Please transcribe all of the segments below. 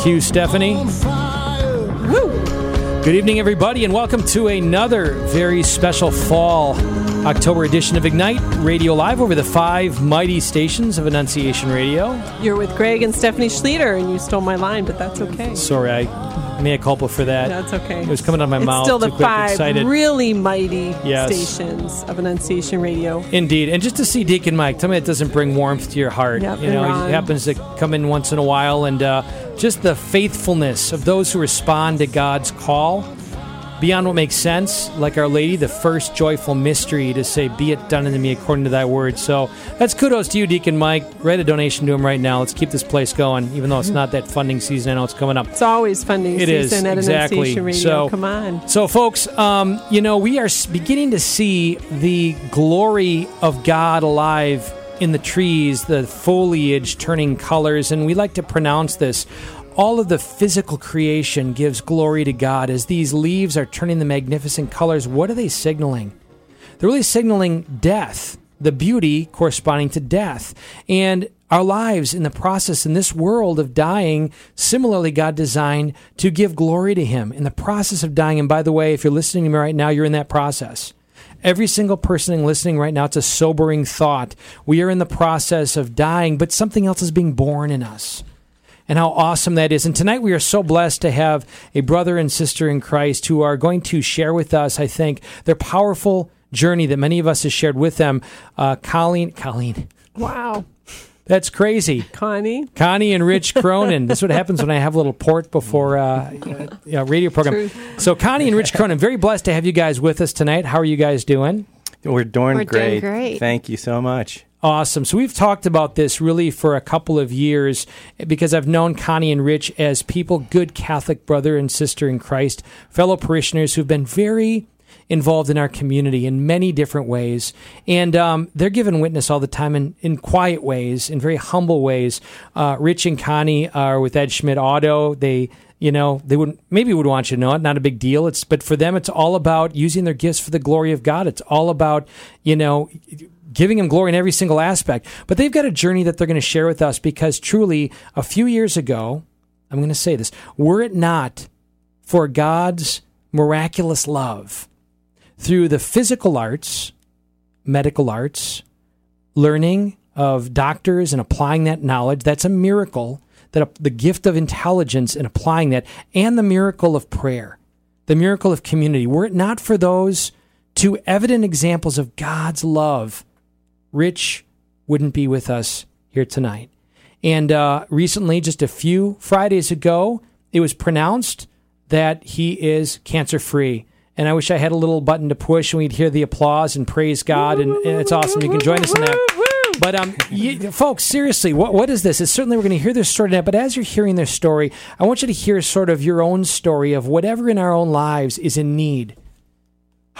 Thank you, Stephanie. Good evening, everybody, and welcome to another very special fall October edition of Ignite Radio Live over the five mighty stations of Annunciation Radio. You're with Greg and Stephanie Schlueter, and you stole my line, but that's okay. Sorry, I have culpa for that. That's okay. It was coming out of my it's mouth. Still the too quick, five excited. really mighty Yes. stations of Annunciation Radio. Indeed, and just to see Deacon Mike, tell me it doesn't bring warmth to your heart. Yep, you know, Ron. he happens to come in once in a while, and uh, just the faithfulness of those who respond to God's call beyond what makes sense, like Our Lady, the first joyful mystery to say, "Be it done unto me according to Thy word." So that's kudos to you, Deacon Mike. Write a donation to him right now. Let's keep this place going, even though it's not that funding season. I know it's coming up. It's always funding It is, season at exactly. Radio. So- Come on. So, folks, um, you know, we are beginning to see the glory of God alive in the trees, the foliage turning colors, and we like to pronounce this. All of the physical creation gives glory to God as these leaves are turning the magnificent colors. What are they signaling? They're really signaling death, the beauty corresponding to death. And our lives in the process in this world of dying, similarly, God designed to give glory to Him in the process of dying. And by the way, if you're listening to me right now, you're in that process. Every single person listening right now, it's a sobering thought. We are in the process of dying, but something else is being born in us and how awesome that is. And tonight we are so blessed to have a brother and sister in Christ who are going to share with us, I think, their powerful journey that many of us have shared with them. Uh, Colleen, Colleen, Wow. that's crazy. Connie. Connie and Rich Cronin. That's what happens when I have a little port before uh, a radio program. True. So Connie and Rich Cronin, very blessed to have you guys with us tonight. How are you guys doing? We're doing We're doing great. great. Thank you so much. Awesome. So we've talked about this really for a couple of years because I've known Connie and Rich as people, good Catholic brother and sister in Christ, fellow parishioners who've been very involved in our community in many different ways. And um, they're given witness all the time in, in quiet ways, in very humble ways. Uh, Rich and Connie are with Ed Schmidt Auto. They you know they would maybe would want you to know it not a big deal it's but for them it's all about using their gifts for the glory of god it's all about you know giving him glory in every single aspect. But they've got a journey that they're going to share with us because truly, a few years ago, I'm going to say this were it not for God's miraculous love through the physical arts, medical arts, learning of doctors and applying that knowledge, that's a miracle. That the gift of intelligence and applying that, and the miracle of prayer, the miracle of community. Were it not for those two evident examples of God's love, Rich wouldn't be with us here tonight. And uh, recently, just a few Fridays ago, it was pronounced that he is cancer free. And I wish I had a little button to push and we'd hear the applause and praise God. And, and it's awesome. You can join us in that. But um, you, folks, seriously, what what is this? It's certainly we're going to hear their story tonight. But as you're hearing their story, I want you to hear sort of your own story of whatever in our own lives is in need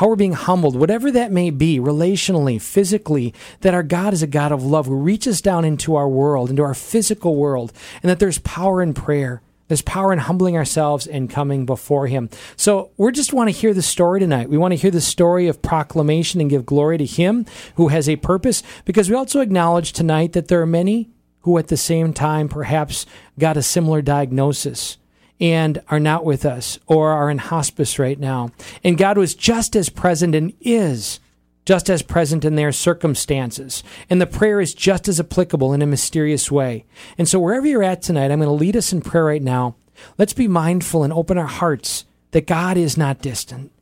how we're being humbled, whatever that may be, relationally, physically, that our God is a God of love who reaches down into our world, into our physical world, and that there's power in prayer. There's power in humbling ourselves and coming before Him. So we just want to hear the story tonight. We want to hear the story of proclamation and give glory to Him who has a purpose, because we also acknowledge tonight that there are many who at the same time perhaps got a similar diagnosis and are not with us or are in hospice right now. And God was just as present and is just as present in their circumstances. And the prayer is just as applicable in a mysterious way. And so, wherever you're at tonight, I'm going to lead us in prayer right now. Let's be mindful and open our hearts that God is not distant.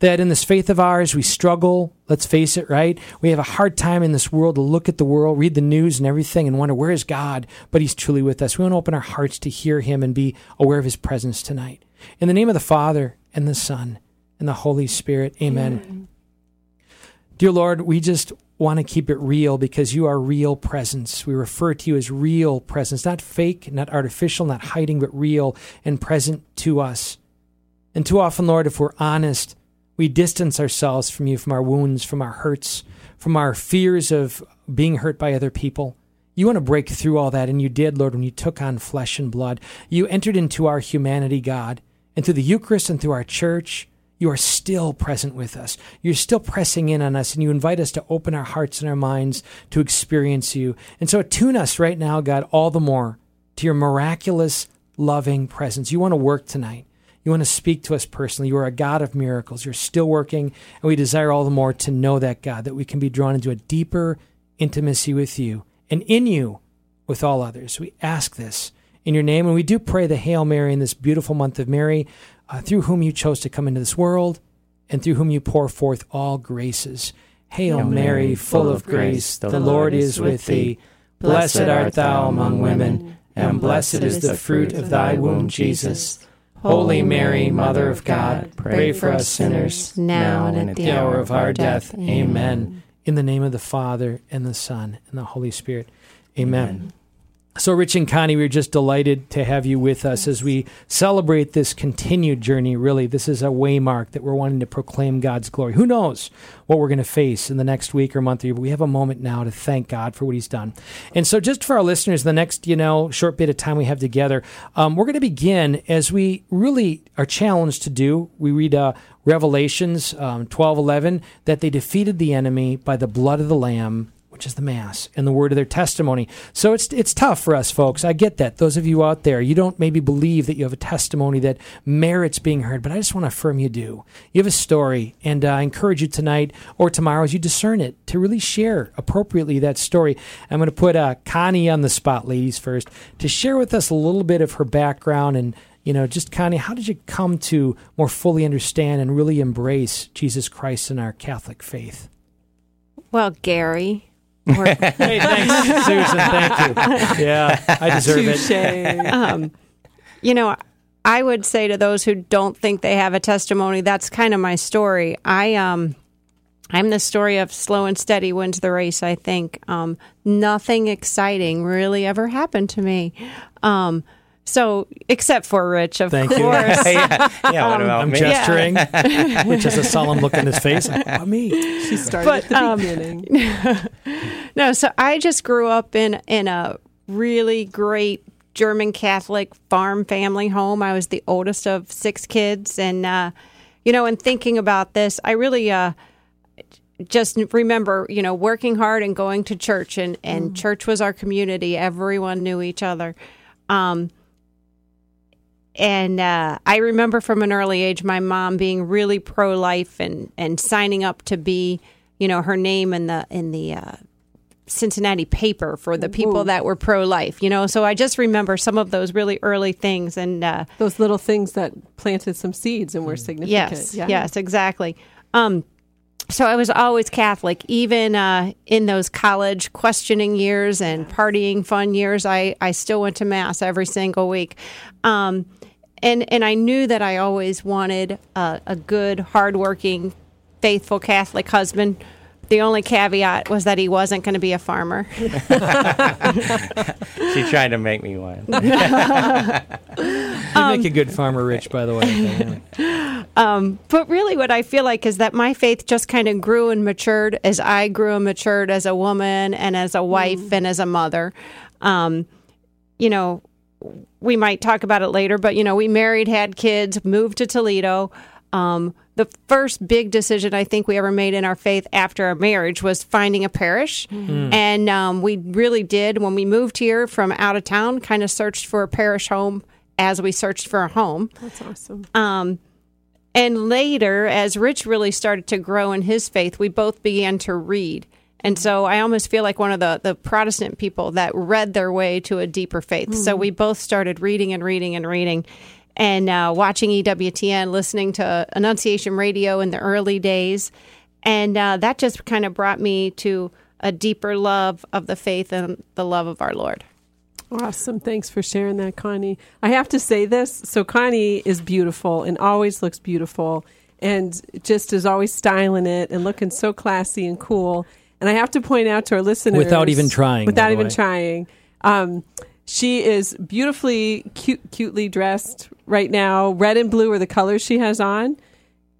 That in this faith of ours, we struggle. Let's face it, right? We have a hard time in this world to look at the world, read the news and everything, and wonder, where is God? But He's truly with us. We want to open our hearts to hear Him and be aware of His presence tonight. In the name of the Father, and the Son, and the Holy Spirit, amen. Dear Lord, we just want to keep it real because you are real presence. We refer to you as real presence, not fake, not artificial, not hiding, but real and present to us. And too often, Lord, if we're honest, we distance ourselves from you, from our wounds, from our hurts, from our fears of being hurt by other people. You want to break through all that, and you did, Lord, when you took on flesh and blood. You entered into our humanity, God, and through the Eucharist and through our church, you are still present with us. You're still pressing in on us, and you invite us to open our hearts and our minds to experience you. And so attune us right now, God, all the more to your miraculous loving presence. You want to work tonight. You want to speak to us personally. You are a God of miracles. You're still working, and we desire all the more to know that God, that we can be drawn into a deeper intimacy with you and in you with all others. We ask this in your name, and we do pray the Hail Mary in this beautiful month of Mary, uh, through whom you chose to come into this world and through whom you pour forth all graces. Hail, Mary, full of grace, the Lord is with thee. Blessed art thou among women, and blessed is the fruit of thy womb, Jesus. Holy Mary, Mother of God, pray for us sinners, now and at the hour of our death. Amen. In the name of the Father, and the Son, and the Holy Spirit. Amen. So, Rich and Connie, we're just delighted to have you with us as we celebrate this continued journey. Really, this is a waymark that we're wanting to proclaim God's glory. Who knows what we're going to face in the next week or month or year, but we have a moment now to thank God for what He's done. And so, just for our listeners, the next, you know, short bit of time we have together, um, we're going to begin as we really are challenged to do. We read uh, Revelations um, 12 11 that they defeated the enemy by the blood of the Lamb which is the mass and the word of their testimony. So it's it's tough for us folks. I get that. Those of you out there, you don't maybe believe that you have a testimony that merits being heard, but I just want to affirm you do. You have a story, and uh, I encourage you tonight or tomorrow as you discern it to really share appropriately that story. I'm going to put uh, Connie on the spot, ladies first, to share with us a little bit of her background and you know, just Connie, how did you come to more fully understand and really embrace Jesus Christ in our Catholic faith? Well, Gary, hey, thanks, Susan. Thank you. Yeah, I deserve it. Um, you know, I would say to those who don't think they have a testimony, that's kind of my story. I um, I'm the story of slow and steady wins the race. I think um, nothing exciting really ever happened to me. Um, so, except for Rich, of Thank course. You. yeah, yeah, what about I'm me? gesturing. Rich has a solemn look in his face. Oh, me. She started But, at the um, beginning. No, so I just grew up in in a really great German Catholic farm family home. I was the oldest of six kids, and uh, you know, in thinking about this, I really uh, just remember, you know, working hard and going to church, and and church was our community. Everyone knew each other. Um, and uh, I remember from an early age my mom being really pro life and and signing up to be, you know, her name in the in the uh, Cincinnati paper for the people Ooh. that were pro life. You know, so I just remember some of those really early things and. Uh, Those little things that planted some seeds and were significant. Yes, Yeah. yes, exactly. Um, so I was always Catholic, even uh, in those college questioning years and partying fun years. I, I still went to mass every single week, um, and and I knew that I always wanted a, a good, hardworking, faithful Catholic husband. The only caveat was that he wasn't going to be a farmer. She tried to make me one. You make a good farmer, Rich, by the way. Um, but really, what I feel like is that my faith just kind of grew and matured as I grew and matured as a woman and as a wife and as a mother. Um, you know, we might talk about it later, but you know, we married, had kids, moved to Toledo. Um, the first big decision I think we ever made in our faith after our marriage was finding a parish. And um, we really did, when we moved here from out of town, kind of searched for a parish home as we searched for a home. That's awesome. Um, and later, as Rich really started to grow in his faith, we both began to read. And so I almost feel like one of the, the Protestant people that read their way to a deeper faith. So we both started reading and reading and reading and uh, watching EWTN, listening to Annunciation Radio in the early days. And uh, that just kind of brought me to a deeper love of the faith and the love of our Lord. Awesome. Thanks for sharing that, Connie. I have to say this. So, Connie is beautiful and always looks beautiful and just is always styling it and looking so classy and cool. And I have to point out to our listeners Without even trying, without even way. trying, um, she is beautifully, cute, cutely dressed right now. Red and blue are the colors she has on,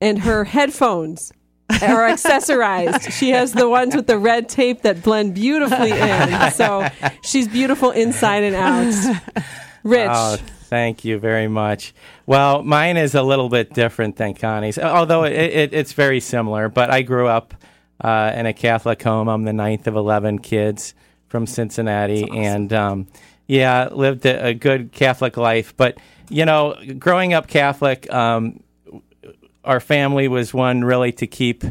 and her headphones are accessorized. She has the ones with the red tape that blend beautifully in. So she's beautiful inside and out. Rich. Oh, thank you very much. Well, mine is a little bit different than Connie's, although it, it, it's very similar. But I grew up uh, in a Catholic home. I'm the ninth of 11 kids from Cincinnati. And um, yeah, lived a, a good Catholic life. But you know, growing up Catholic, um, our family was one really to keep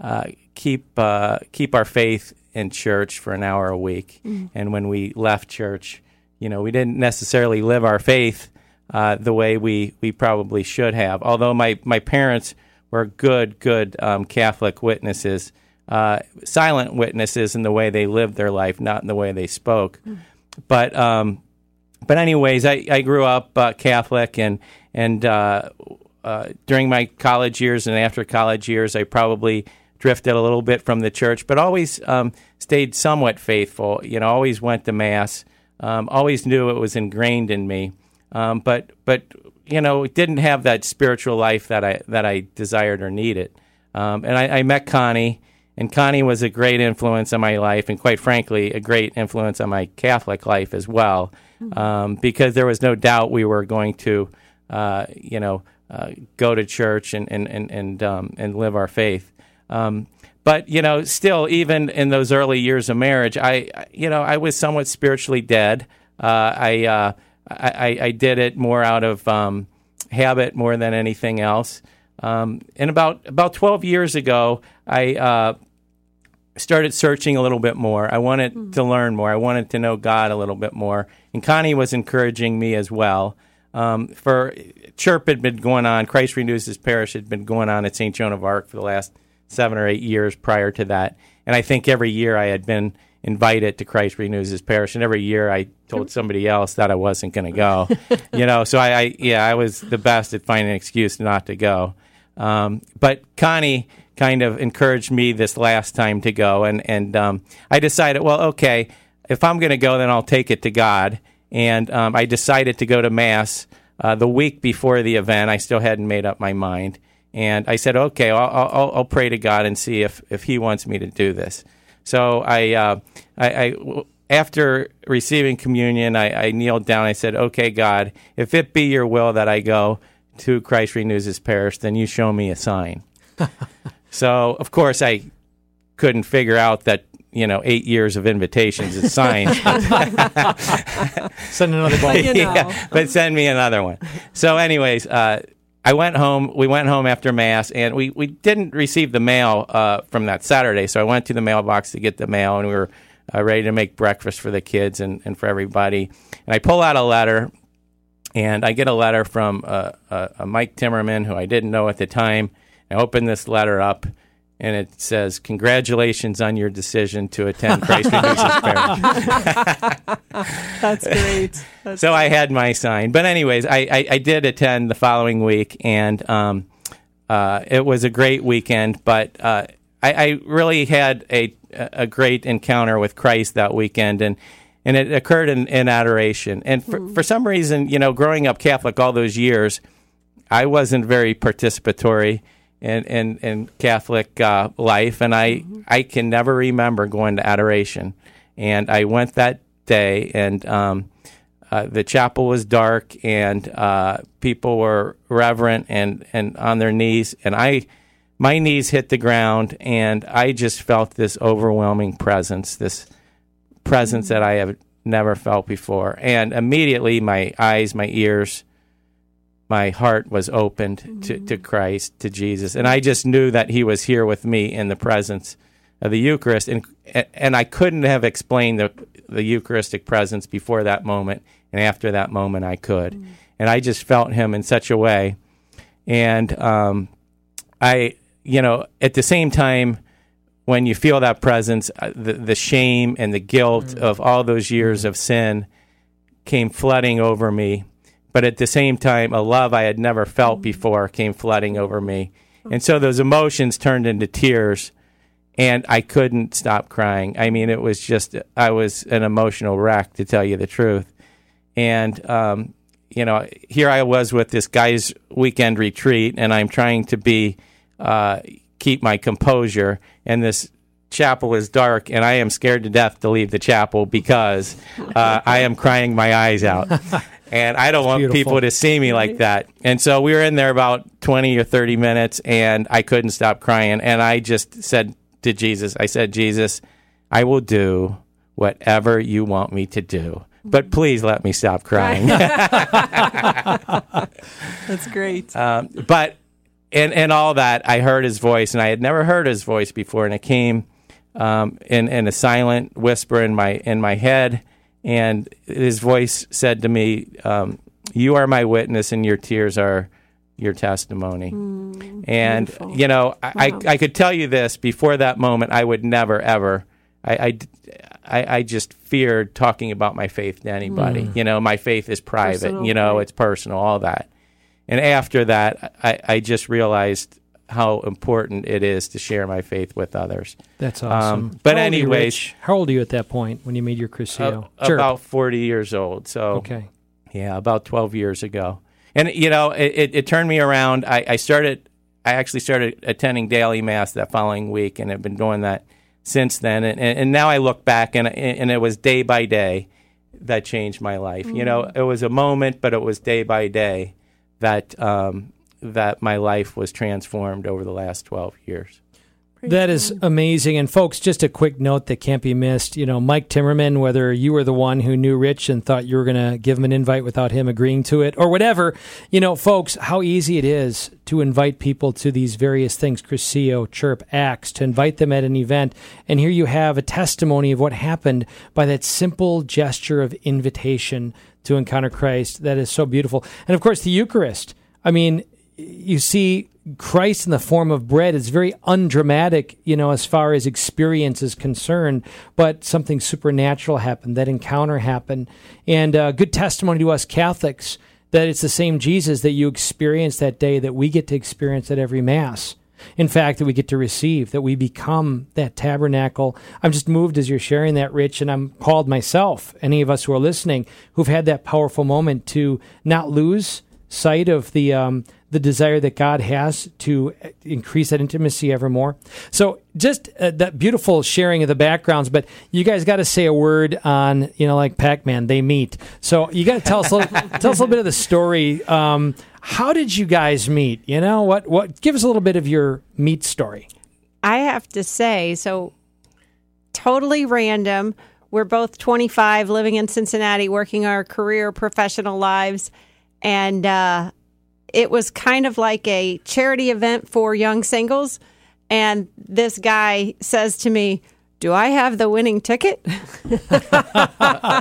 uh, keep uh, keep our faith in church for an hour a week. And when we left church, you know, we didn't necessarily live our faith uh, the way we, we probably should have. Although my, my parents were good, good um, Catholic witnesses, uh, silent witnesses in the way they lived their life, not in the way they spoke. But um, but anyways, I, I grew up uh, Catholic, and and uh, uh, during my college years and after college years, I probably drifted a little bit from the church, but always um, stayed somewhat faithful. You know, always went to mass. Um, always knew it was ingrained in me, um, but but you know, didn't have that spiritual life that I that I desired or needed. Um, and I, I met Connie, and Connie was a great influence on my life, and quite frankly, a great influence on my Catholic life as well, um, because there was no doubt we were going to, uh, you know, uh, go to church and and and and, um, and live our faith. Um, but you know, still, even in those early years of marriage, I, you know, I was somewhat spiritually dead. Uh, I, uh, I, I- I did it more out of um, habit more than anything else. Um, and about about twelve years ago, I uh, started searching a little bit more. I wanted to learn more. I wanted to know God a little bit more. And Connie was encouraging me as well. Um, for Chirp had been going on, Christ Renews His Parish had been going on at St. Joan of Arc for the last seven or eight years prior to that. And I think every year I had been invited to Christ Renews His Parish, and every year I told somebody else that I wasn't going to go. you know, so I, I, yeah, I was the best at finding an excuse not to go. Um, but Connie kind of encouraged me this last time to go, and and um, I decided, well, okay, if I'm going to go, then I'll take it to God. And um, I decided to go to mass uh, the week before the event. I still hadn't made up my mind, and I said, okay, I'll, I'll, I'll pray to God and see if if He wants me to do this. So I, uh, I, I w- after receiving communion, I, I kneeled down. I said, okay, God, if it be Your will that I go to Christ Renews His Parish, then You show me a sign. so of course I couldn't figure out that you know eight years of invitations is signs. Send another ball. You know. yeah, but send me another one. So, anyways, uh, I went home. We went home after mass, and we, we didn't receive the mail uh, from that Saturday. So I went to the mailbox to get the mail, and we were uh, ready to make breakfast for the kids and, and for everybody. And I pull out a letter, and I get a letter from uh, a, a Mike Timmerman, who I didn't know at the time. I open this letter up, and it says, "Congratulations on your decision to attend Christ Renews Parish." That's great. That's so I had my sign. But anyways, I, I, I did attend the following week, and um, uh, it was a great weekend. But uh, I, I really had a a great encounter with Christ that weekend, and and it occurred in, in adoration. And for, for some reason, you know, growing up Catholic all those years, I wasn't very participatory in in, in Catholic uh, life, and I I can never remember going to adoration. And I went that day, and um, uh, the chapel was dark, and uh, people were reverent and and on their knees, and I. My knees hit the ground, and I just felt this overwhelming presence, this presence that I have never felt before. And immediately, my eyes, my ears, my heart was opened to, to Christ, to Jesus, and I just knew that He was here with me in the presence of the Eucharist, and and I couldn't have explained the the Eucharistic presence before that moment, and after that moment, I could, and I just felt Him in such a way, and um, I, you know, at the same time. When you feel that presence, uh, the, the shame and the guilt of all those years of sin came flooding over me. But at the same time, a love I had never felt before came flooding over me. And so those emotions turned into tears, and I couldn't stop crying. I mean, it was just, I was an emotional wreck, to tell you the truth. And, um, you know, here I was with this guy's weekend retreat, and I'm trying to be, uh, keep my composure. And this chapel is dark, and I am scared to death to leave the chapel because uh, I am crying my eyes out. And I don't want beautiful. people to see me like that. And so we were in there about 20 or 30 minutes, and I couldn't stop crying. And I just said to Jesus, I said, Jesus, I will do whatever you want me to do. but please let me stop crying. That's great. um, but and in all that, I heard his voice, and I had never heard his voice before, and it came um, in in a silent whisper in my in my head, and his voice said to me, um, "You are my witness, and your tears are." Your testimony, and beautiful. you know, I, Wow. I I could tell you this before that moment. I would never ever. I, I, I, I just feared talking about my faith to anybody. You know, my faith is private. Personal, you know, right. it's personal. All that. And after that, I, I just realized how important it is to share my faith with others. That's awesome. Um, but How old are you, anyways- how old are you at that point when you made your Cursillo? A- About 40 years old. So, okay. yeah, about 12 years ago. And, you know, it, it, it turned me around. I, I started, I actually started attending daily mass that following week and have been doing that since then. And, and, and now I look back and, and it was day by day that changed my life. You know, it was a moment, but it was day by day that, um, that my life was transformed over the last 12 years. That is amazing. And folks, just a quick note that can't be missed. You know, Mike Timmerman, whether you were the one who knew Rich and thought you were going to give him an invite without him agreeing to it or whatever, you know, folks, how easy it is to invite people to these various things, Cursillo, Chirp, Acts, to invite them at an event. And here you have a testimony of what happened by that simple gesture of invitation to encounter Christ. That is so beautiful. And of course, the Eucharist. I mean, you see Christ in the form of bread is very undramatic, you know, as far as experience is concerned, but something supernatural happened. That encounter happened. And uh, good testimony to us Catholics that it's the same Jesus that you experienced that day that we get to experience at every Mass. In fact, that we get to receive, that we become that tabernacle. I'm just moved as you're sharing that, Rich, and I'm called myself, any of us who are listening, who've had that powerful moment to not lose sight of the um, the desire that God has to increase that intimacy evermore. So, just uh, that beautiful sharing of the backgrounds. But you guys got to say a word on, you know, like Pac-Man, they meet. So you got to tell us a little, tell us a little bit of the story. Um, how did you guys meet? You know what? What? Give us a little bit of your meet story. I have to say, so totally random. We're both 25, living in Cincinnati, working our career, professional lives. And uh, it was kind of like a charity event for young singles. And this guy says to me, Do I have the winning ticket?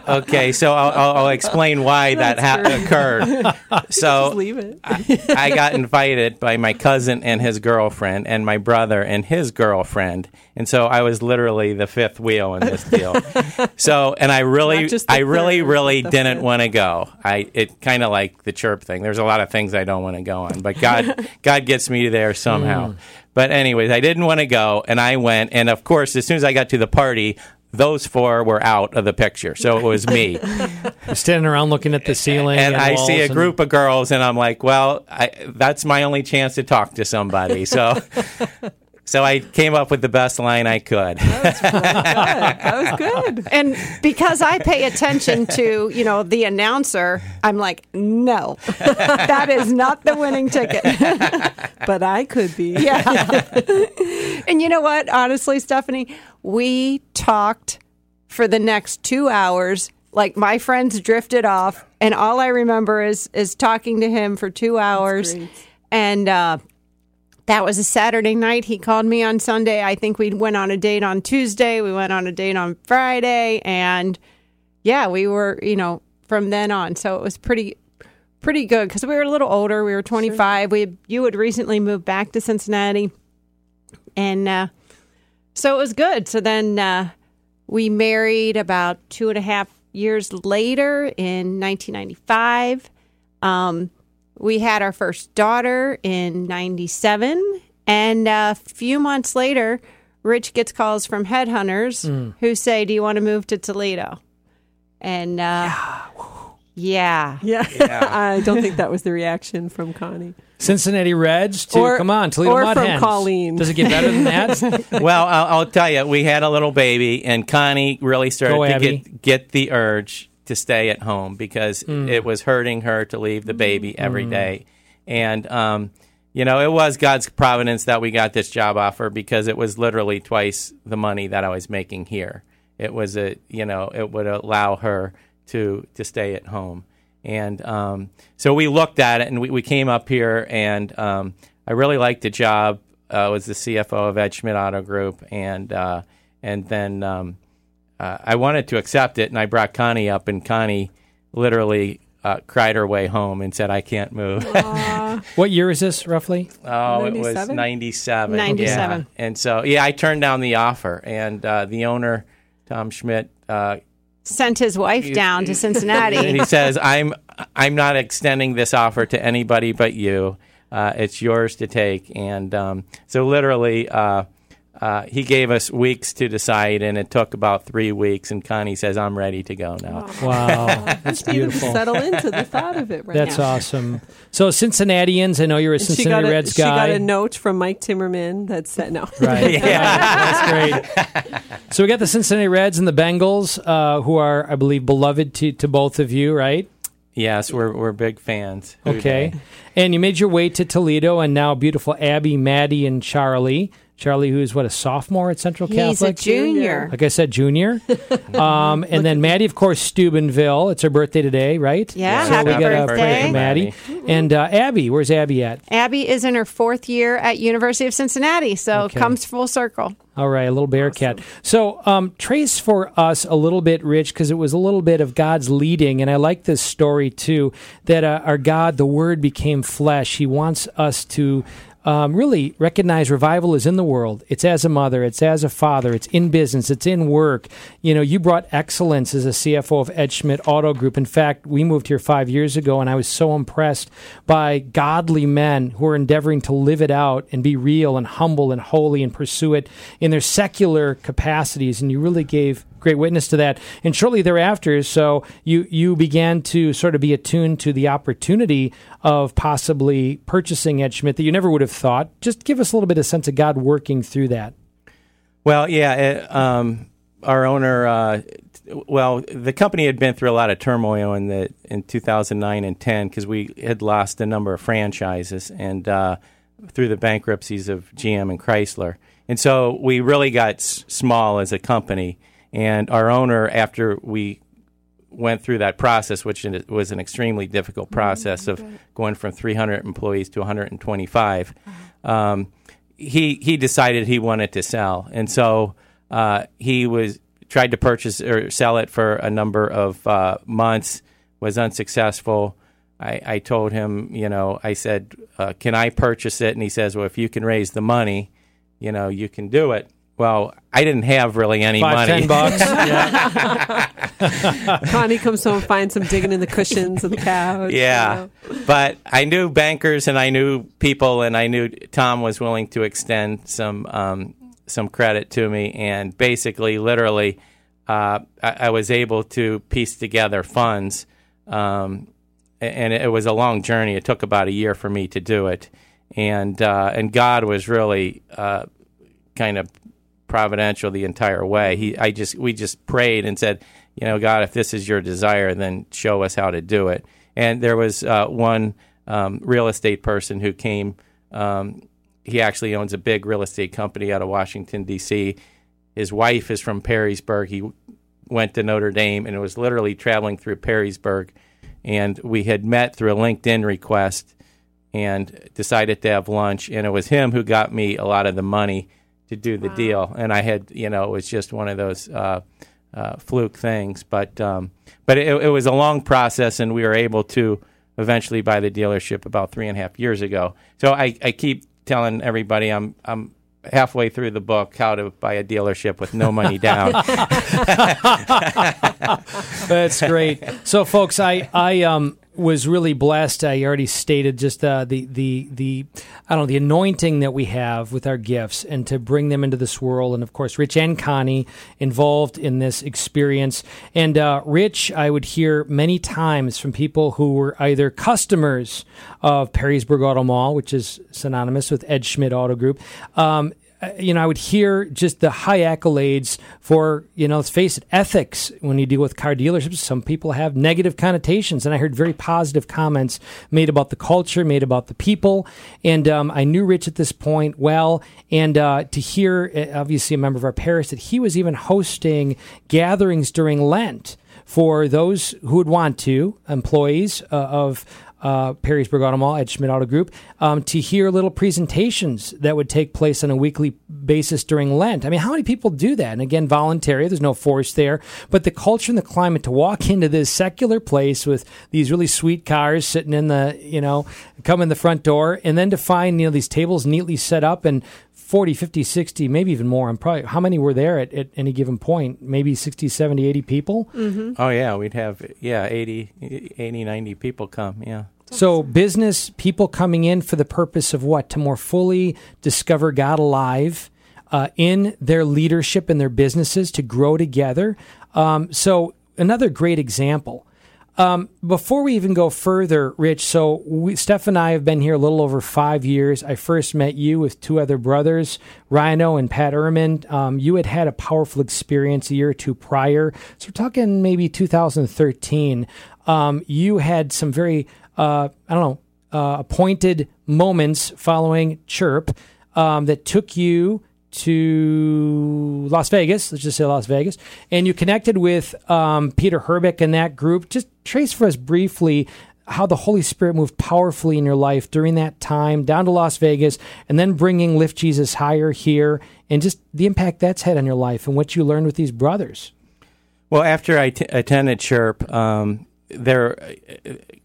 Okay, so I'll, I'll, I'll explain why that ha- occurred. So leave it. I got invited by my cousin and his girlfriend, and my brother and his girlfriend, and so I was literally the fifth wheel in this deal. so, and I really, Not just the I really, really didn't want to go. I it kind of like the chirp thing. There's a lot of things I don't want to go on, but God, God gets me there somehow. Mm. But anyways, I didn't want to go, and I went, and of course, as soon as I got to the party. Those four were out of the picture, so it was me. Standing around looking at the ceiling, and I see a and- group of girls, and I'm like, well, I, that's my only chance to talk to somebody. So, so I came up with the best line I could. That was that was good. And because I pay attention to, you know, the announcer, I'm like, no, that is not the winning ticket. But I could be. Yeah. and you know what? Honestly, Stephanie, we talked for the next two hours. Like my friends drifted off, and all I remember is is talking to him for two hours. great. And uh, that was a Saturday night. He called me on Sunday. I think we went on a date on Tuesday. We went on a date on Friday, and yeah, we were, you know, from then on. So it was pretty pretty good because we were a little older. We were 25. We you had recently moved back to Cincinnati, and uh, so it was good. So then uh, we married about two and a half years later in 1995. Um, we had our first daughter in 97. And a few months later, Rich gets calls from headhunters who say, Do you want to move to Toledo? And uh, yeah. Yeah. I don't think that was the reaction from Connie. Cincinnati Reds to Or- come on Toledo or Mud from Hens. Colleen. Does it get better than that? well, I'll, I'll tell you, we had a little baby, and Connie really started Go, to Abby. get get the urge to stay at home because Hmm. it was hurting her to leave the baby every day, and um, you know, it was God's providence that we got this job offer because it was literally twice the money that I was making here. It was a, you know, it would allow her to to stay at home. And um, so we looked at it, and we, we came up here, and um, I really liked the job. Uh, I was the CFO of Ed Schmidt Auto Group, and uh, and then um, uh, I wanted to accept it, and I brought Connie up, and Connie literally uh, cried her way home and said, "I can't move." What year is this roughly? Oh, it was 97? 97. 97. Yeah. And so, yeah, I turned down the offer. And uh, the owner, Tom Schmidt, uh, Sent his wife down to Cincinnati. and he says, I'm, I'm not extending this offer to anybody but you. Uh, it's yours to take. And um, so, literally, uh, he gave us weeks to decide, and it took about three weeks. And Connie says, I'm ready to go now. Wow, that's beautiful. settle into the thought of it right That's now. awesome. So Cincinnatians, I know you're a And Cincinnati a, Reds guy. she got a note from Mike Timmerman that said no. Right. yeah, That's great. So we got the Cincinnati Reds and the Bengals, uh, who are, I believe, beloved to, to both of you, right? Yes, we're, we're big fans. Okay. And you made your way to Toledo, and now beautiful Abby, Maddie, and Charlie. Charlie, who is what, a sophomore at Central Catholic? He's a junior. like I said, junior. Um, and then Maddie, of course, Steubenville. It's her birthday today, right? Yeah, Yeah, So happy we got a birthday. for Maddie. And uh, Abby, where's Abby at? Abby is in her fourth year at University of Cincinnati, so Okay. comes full circle. All right, a little bear cat. So, um, trace for us a little bit, Rich, because it was a little bit of God's leading, and I like this story too. That uh, our God, the Word, became flesh. He wants us to. Um, really recognize revival is in the world. It's as a mother, it's as a father, it's in business, it's in work. You know, you brought excellence as a CFO of Ed Schmidt Auto Group. In fact, we moved here five years ago, and I was so impressed by godly men who are endeavoring to live it out and be real and humble and holy and pursue it in their secular capacities. And you really gave great witness to that. And shortly thereafter, so you you began to sort of be attuned to the opportunity of possibly purchasing Ed Schmidt that you never would have thought. Just give us a little bit of sense of God working through that. Well, yeah, it, um, our owner. Uh, well, the company had been through a lot of turmoil in the in 2009 and 10 because we had lost a number of franchises and uh, through the bankruptcies of GM and Chrysler, and so we really got s- small as a company. And our owner, after we went through that process, which was an extremely difficult process of going from 300 employees to 125. Um, he he decided he wanted to sell, and so uh, he was tried to purchase or sell it for a number of uh, months, was unsuccessful. I, I told him, you know, I said, uh, "Can I purchase it?" And he says, "Well, if you can raise the money, you know, you can do it." Well, I didn't have really any Five, money. ten bucks. Connie comes home, and finds him digging in the cushions of the couch. you Yeah, know. but I knew bankers and I knew people, and I knew Tom was willing to extend some um, some credit to me, and basically, literally, uh, I, I was able to piece together funds, um, a- and it was a long journey. It took about a year for me to do it, and uh, and God was really uh, kind of providential the entire way. He, I just, we just prayed and said, you know, God, if this is your desire, then show us how to do it. And there was uh, one um, real estate person who came. Um, he actually owns a big real estate company out of Washington D.C. His wife is from Perrysburg. He went to Notre Dame and was literally traveling through Perrysburg. And we had met through a LinkedIn request and decided to have lunch. And it was him who got me a lot of the money to do the deal. And I had, you know, it was just one of those uh, uh, fluke things. But um, but it, it was a long process, and we were able to eventually buy the dealership about three and a half years ago. So I, I keep telling everybody I'm I'm halfway through the book how to buy a dealership with no money down. That's great. So, folks, I I um was really blessed. I already stated just uh, the the the I don't know the anointing that we have with our gifts, and to bring them into this world. And of course, Rich and Connie involved in this experience. And uh, Rich, I would hear many times from people who were either customers of Perrysburg Auto Mall, which is synonymous with Ed Schmidt Auto Group. Um, you know, I would hear just the high accolades for, you know, let's face it, ethics when you deal with car dealerships. Some people have negative connotations, and I heard very positive comments made about the culture, made about the people. And um, I knew Rich at this point well, and uh, to hear, uh, obviously, a member of our parish, that he was even hosting gatherings during Lent for those who would want to, employees uh, of uh, Perrysburg Auto Mall Ed Schmidt Auto Group, um, to hear little presentations that would take place on a weekly basis during Lent. I mean, how many people do that? And again, voluntary, there's no force there. But the culture and the climate to walk into this secular place with these really sweet cars sitting in the, you know, come in the front door, and then to find, you know, these tables neatly set up and 40, 50, 60, maybe even more. I'm probably, how many were there at, at any given point? Maybe 60, 70, 80 people? Mm-hmm. Oh yeah, we'd have yeah 80, 80 90 people come. Yeah. So, business people coming in for the purpose of what? To more fully discover God alive uh, in their leadership and their businesses, to grow together. Um, so, another great example. Um, before we even go further, Rich, so we, Steph and I have been here a little over five years. I first met you with two other brothers, Rhino and Pat Ehrman. Um, you had had a powerful experience a year or two prior. So we're talking maybe 2013. Um, you had some very, uh, I don't know, uh, appointed moments following Chirp um, that took you to Las Vegas. Let's just say Las Vegas, and you connected with um, Peter Herbeck and that group. Just trace for us briefly how the Holy Spirit moved powerfully in your life during that time down to Las Vegas, and then bringing Lift Jesus Higher here, and just the impact that's had on your life and what you learned with these brothers. Well, after I t- attended Chirp, um, there,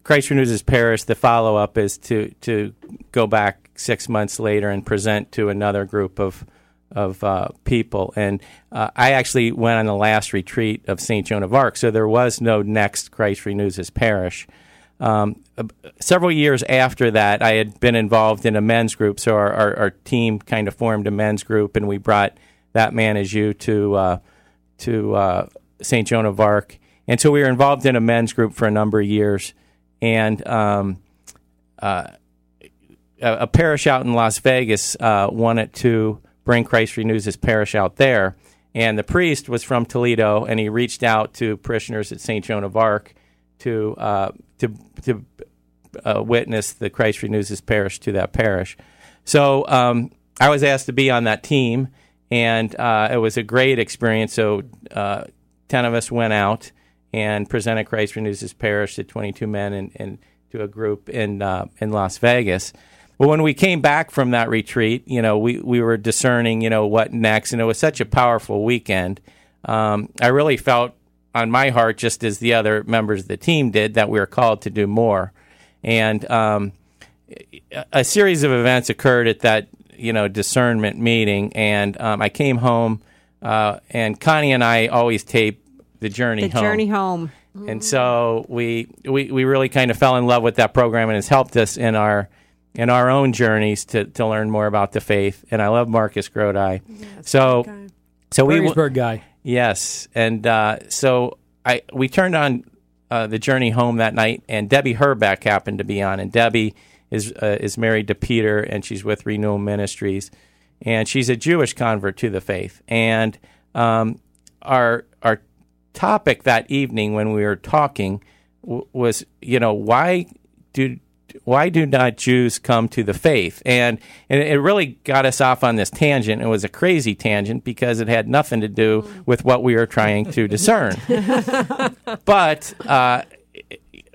Christ Renews His Parish. The follow up is to to go back six months later and present to another group of of uh, people. And uh, I actually went on the last retreat of St. Joan of Arc, so there was no next Christ Renews His Parish. Um, several years after that, I had been involved in a men's group, so our, our, our team kind of formed a men's group, and we brought That Man Is You to uh, to uh, St. Joan of Arc. And so we were involved in a men's group for a number of years. And um, uh, a, parish out in Las Vegas uh, wanted to bring Christ Renews His parish out there. And the priest was from Toledo, and he reached out to parishioners at St. Joan of Arc to uh, to to uh, witness the Christ Renews His parish to that parish. So um, I was asked to be on that team, and uh, it was a great experience. So uh, ten of us went out and presented Christ Renews His parish to 22 men and, and to a group in uh, in Las Vegas. Well, when we came back from that retreat, you know, we, we were discerning, you know, what next, and it was such a powerful weekend. Um, I really felt on my heart, just as the other members of the team did, that we were called to do more. And um, a series of events occurred at that, you know, discernment meeting, and um, I came home, uh, and Connie and I always tape the journey The home. journey home. And so we, we we really kind of fell in love with that program, and it's helped us in our in our own journeys to, to learn more about the faith. And I love Marcus Grodi. so so we Perrysburg guy. yes, and uh, so I we turned on uh, the journey home that night, and Debbie Herbeck happened to be on, and Debbie is uh, is married to Peter, and she's with Renewal Ministries, and she's a Jewish convert to the faith, and um, our our topic that evening when we were talking w- was, you know, why do why do not Jews come to the faith? And and it really got us off on this tangent. It was a crazy tangent because it had nothing to do with what we were trying to discern. but uh,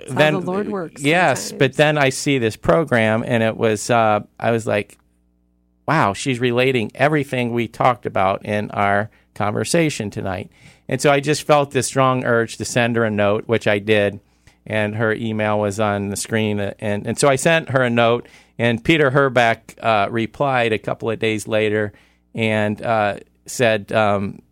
then the Lord works Yes, sometimes. but then I see this program, and it was uh, I was like, wow, she's relating everything we talked about in our conversation tonight. And so I just felt this strong urge to send her a note, which I did. And her email was on the screen. And, and so I sent her a note. And Peter Herbeck uh, replied a couple of days later and uh, said, um,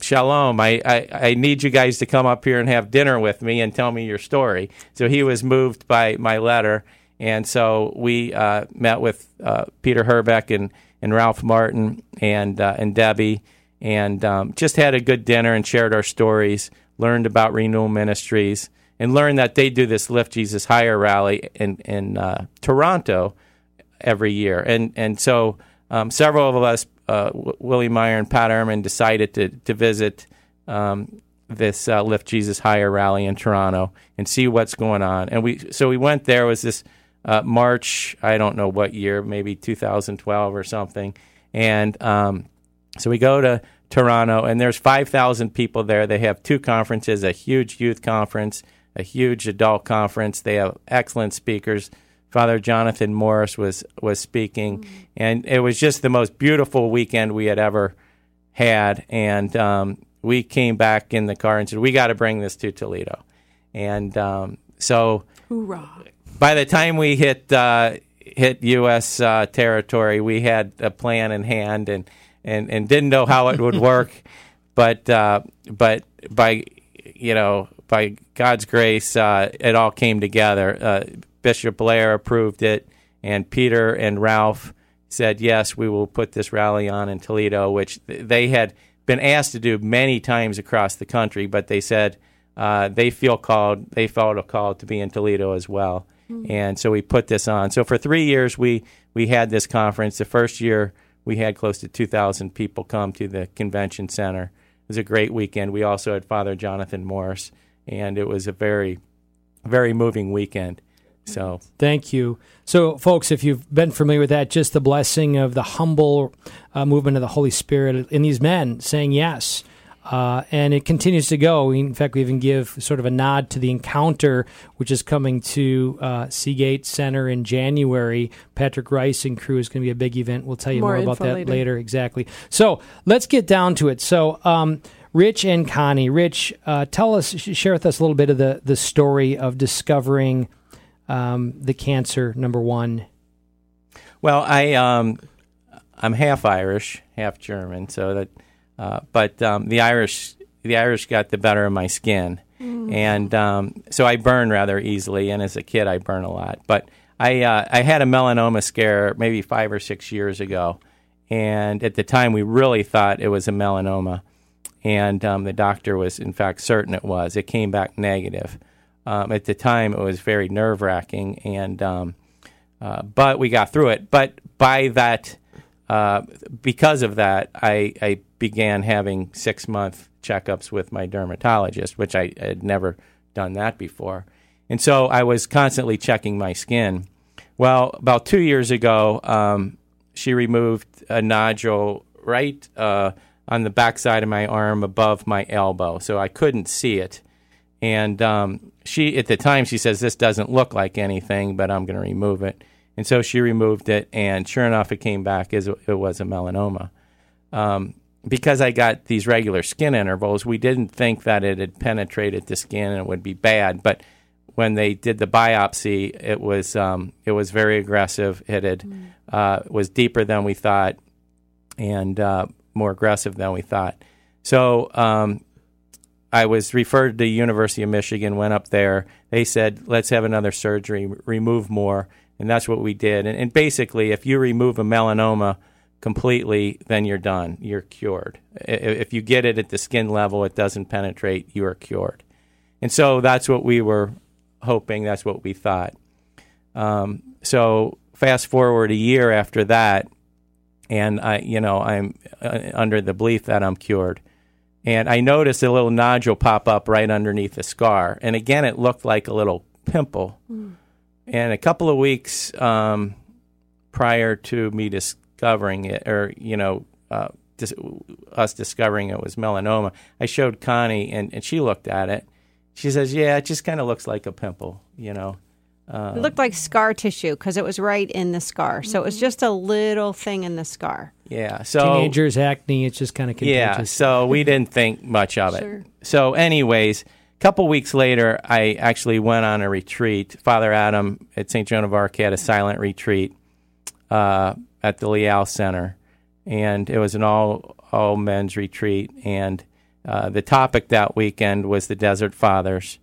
Shalom, I, I, I need you guys to come up here and have dinner with me and tell me your story. So he was moved by my letter. And so we uh, met with uh, Peter Herbeck and, and Ralph Martin and, uh, and Debbie and um, just had a good dinner and shared our stories, learned about Renewal Ministries, and learned that they do this Lift Jesus Higher rally in, in uh, Toronto every year. And, and so um, several of us, uh, Willie Meyer and Pat Ehrman, decided to, to visit um, this uh, Lift Jesus Higher rally in Toronto and see what's going on. And we so we went there. Was this uh, March, I don't know what year, maybe 2012 or something. And um, so we go to Toronto, and there's 5,000 people there. They have two conferences: a huge youth conference, a huge adult conference. They have excellent speakers. Father Jonathan Morris was was speaking, and it was just the most beautiful weekend we had ever had. And um, we came back in the car and said, "We got to bring this to Toledo." And um, so, Hoorah. by the time we hit uh, hit U.S. Uh, territory, we had a plan in hand and and, and didn't know how it would work, but uh, but by you know by God's grace, uh, it all came together. Uh, Bishop Blair approved it, and Peter and Ralph said, "Yes, we will put this rally on in Toledo," which they had been asked to do many times across the country, but they said uh, they feel called. They felt a call to be in Toledo as well, and so we put this on. So for three years, we we had this conference. The first year, we had close to two thousand people come to the convention center. It was a great weekend. We also had Father Jonathan Morris, and it was a very, very moving weekend. So Thank you. So, folks, if you've been familiar with that, just the blessing of the humble uh, movement of the Holy Spirit in these men saying yes. Uh, and it continues to go. In fact, we even give sort of a nod to the encounter, which is coming to uh, Seagate Center in January. Patrick Rice and crew is going to be a big event. We'll tell you More more, about that later. later. Exactly. So let's get down to it. So, um, Rich and Connie, Rich, uh, tell us, share with us a little bit of the the story of discovering um, the cancer. Number one. Well, I um, I'm half Irish, half German, so that, uh, but um, the Irish the Irish got the better of my skin, and um, so I burn rather easily. And as a kid, I burn a lot. But I uh, I had a melanoma scare maybe five or six years ago, and at the time we really thought it was a melanoma, and um, the doctor was in fact certain it was. It came back negative. Um, at the time, it was very nerve wracking, and um, uh, but we got through it. But by that, uh, because of that, I, I began having six month checkups with my dermatologist, which I had never done that before. And so I was constantly checking my skin. Well, about two years ago, um, she removed a nodule right uh, on the backside of my arm above my elbow, so I couldn't see it. And um, she, at the time, she says, This doesn't look like anything, but I'm going to remove it. And so she removed it, and sure enough, it came back as it was a melanoma. Um, because I got these regular skin intervals, we didn't think that it had penetrated the skin and it would be bad. But when they did the biopsy, it was um, it was very aggressive. It had uh, was deeper than we thought, and uh, more aggressive than we thought. So um, I was referred to University of Michigan. Went up there. They said, "Let's have another surgery, remove more," and that's what we did. And, and basically, if you remove a melanoma completely, then you're done. You're cured. If you get it at the skin level, it doesn't penetrate. You are cured. And so that's what we were hoping. That's what we thought. Um, so fast forward a year after that, and I, you know, I'm uh, under the belief that I'm cured. And I noticed a little nodule pop up right underneath the scar, and again, it looked like a little pimple. And a couple of weeks um, prior to me discovering it, or you know, uh, dis- us discovering it was melanoma, I showed Connie, and, and she looked at it. She says, "Yeah, it just kind of looks like a pimple, you know." It looked like scar tissue because it was right in the scar. So it was just a little thing in the scar. Yeah. So Teenagers, acne, it's just kind of contagious. Yeah, so we didn't think much of it. Sure. So, anyways, a couple weeks later, I actually went on a retreat. Father Adam at St. Joan of Arc had a silent retreat uh, at the Lial Center, and it was an all all men's retreat. And uh, the topic that weekend was the Desert Fathers,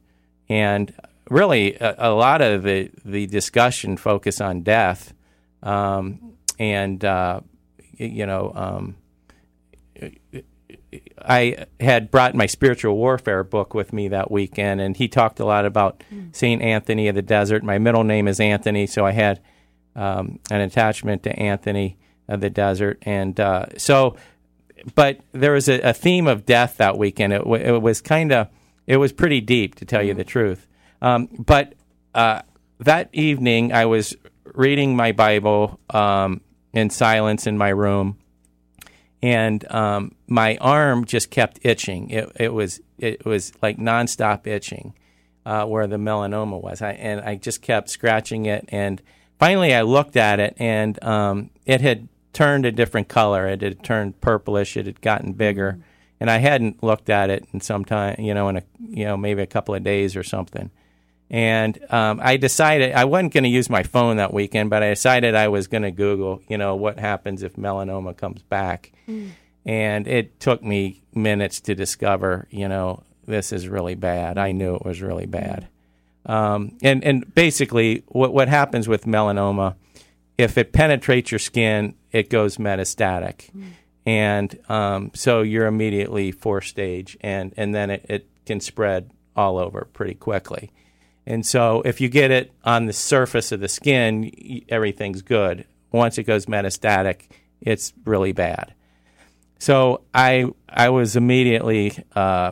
and really a, a lot of the the discussion focused on death, um, and uh, you know. Um, I had brought my spiritual warfare book with me that weekend, and he talked a lot about Saint Anthony of the Desert. My middle name is Anthony, so I had um, an attachment to Anthony of the Desert, and uh, so. But there was a, a theme of death that weekend. It, w- it was kind of, it was pretty deep, to tell you the truth. Um, but uh, that evening, I was reading my Bible um, in silence in my room and um, my arm just kept itching. It, it was it was like nonstop itching uh, where the melanoma was, I, and I just kept scratching it. And finally, I looked at it, and um, it had turned a different color. It had turned purplish. It had gotten bigger, and I hadn't looked at it in some time, you know, in a you know maybe a couple of days or something. And um, I decided I wasn't going to use my phone that weekend, but I decided I was going to Google, you know, what happens if melanoma comes back. And it took me minutes to discover, you know, this is really bad. I knew it was really bad. Um, and and basically, what what happens with melanoma, if it penetrates your skin, it goes metastatic, and um, so you're immediately four stage, and and then it, it can spread all over pretty quickly. And so, if you get it on the surface of the skin, everything's good. Once it goes metastatic, it's really bad. So I I was immediately uh,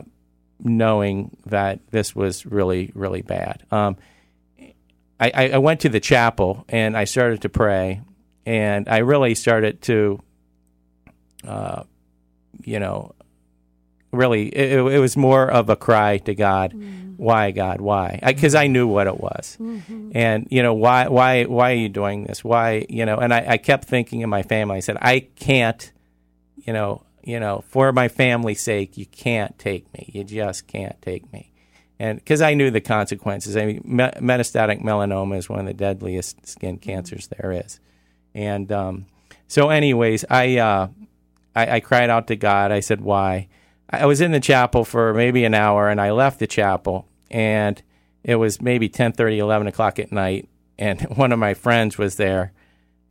knowing that this was really really bad. Um, I, I I went to the chapel and I started to pray, and I really started to, uh, you know, really it, it was more of a cry to God. Why God? Why? Because I, knew what it was, and you know why? Why? Why are you doing this? Why? You know? And I, I kept thinking in my family. I said, I can't you know, you know, for my family's sake, you can't take me. You just can't take me. And because I knew the consequences. I mean, me- metastatic melanoma is one of the deadliest skin cancers there is. And um, so, anyways, I, uh, I I cried out to God. I said, "Why?" I was in the chapel for maybe an hour, and I left the chapel, and it was maybe 10, 11 o'clock at night, and one of my friends was there,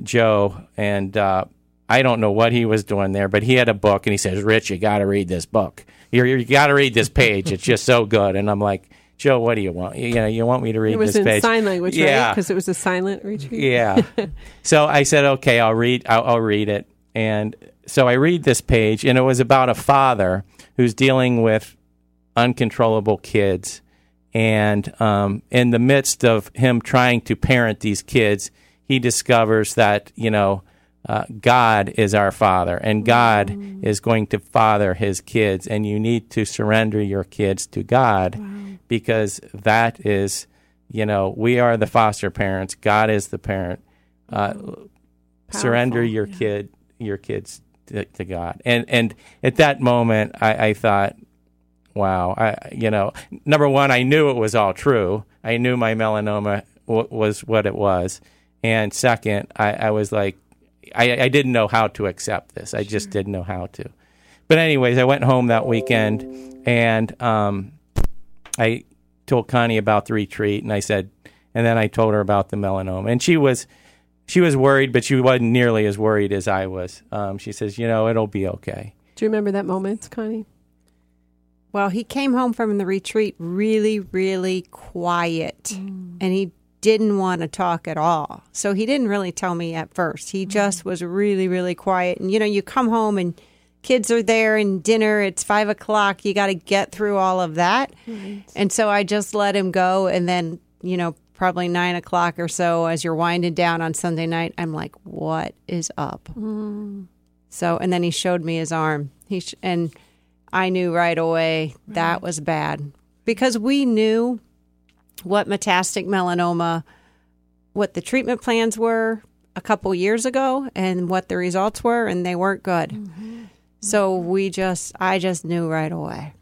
Joe, and uh, I don't know what he was doing there, but he had a book and he says, "Rich, you got to read this book. You you got to read this page. It's just so good." And I'm like, "Joe, what do you want? You know, you want me to read It was in page?" sign language? Yeah. Because it was a silent retreat. Yeah. so I said, "Okay, I'll read. I'll, I'll read it." And so I read this page, and it was about a father who's dealing with uncontrollable kids, and um, in the midst of him trying to parent these kids, he discovers that you know uh, God is our Father, and God is going to father His kids, and you need to surrender your kids to God because that is, you know, we are the foster parents. God is the parent. Uh, surrender your yeah. kid, your kids to, to God, and and at that moment, I, I thought, wow, I you know, number one, I knew it was all true. I knew my melanoma w- was what it was, and second, I, I was like, I, I didn't know how to accept this. I just didn't know how to. But anyways, I went home that weekend, and um, I told Connie about the retreat, and I said, and then I told her about the melanoma, and she was. She was worried, but she wasn't nearly as worried as I was. Um, she says, "You know, it'll be okay." Do you remember that moment, Connie? Well, he came home from the retreat really, really quiet, and he didn't want to talk at all. So he didn't really tell me at first. He mm. just was really, really quiet. And you know, you come home and kids are there and dinner. It's five o'clock. You got to get through all of that. And so I just let him go. And then, you know, probably nine o'clock or so, as you're winding down on Sunday night, I'm like, what is up? Mm. So, and then he showed me his arm. He sh- and I knew right away that was bad because we knew what metastatic melanoma, what the treatment plans were a couple years ago, and what the results were, and they weren't good. So we just, I just knew right away.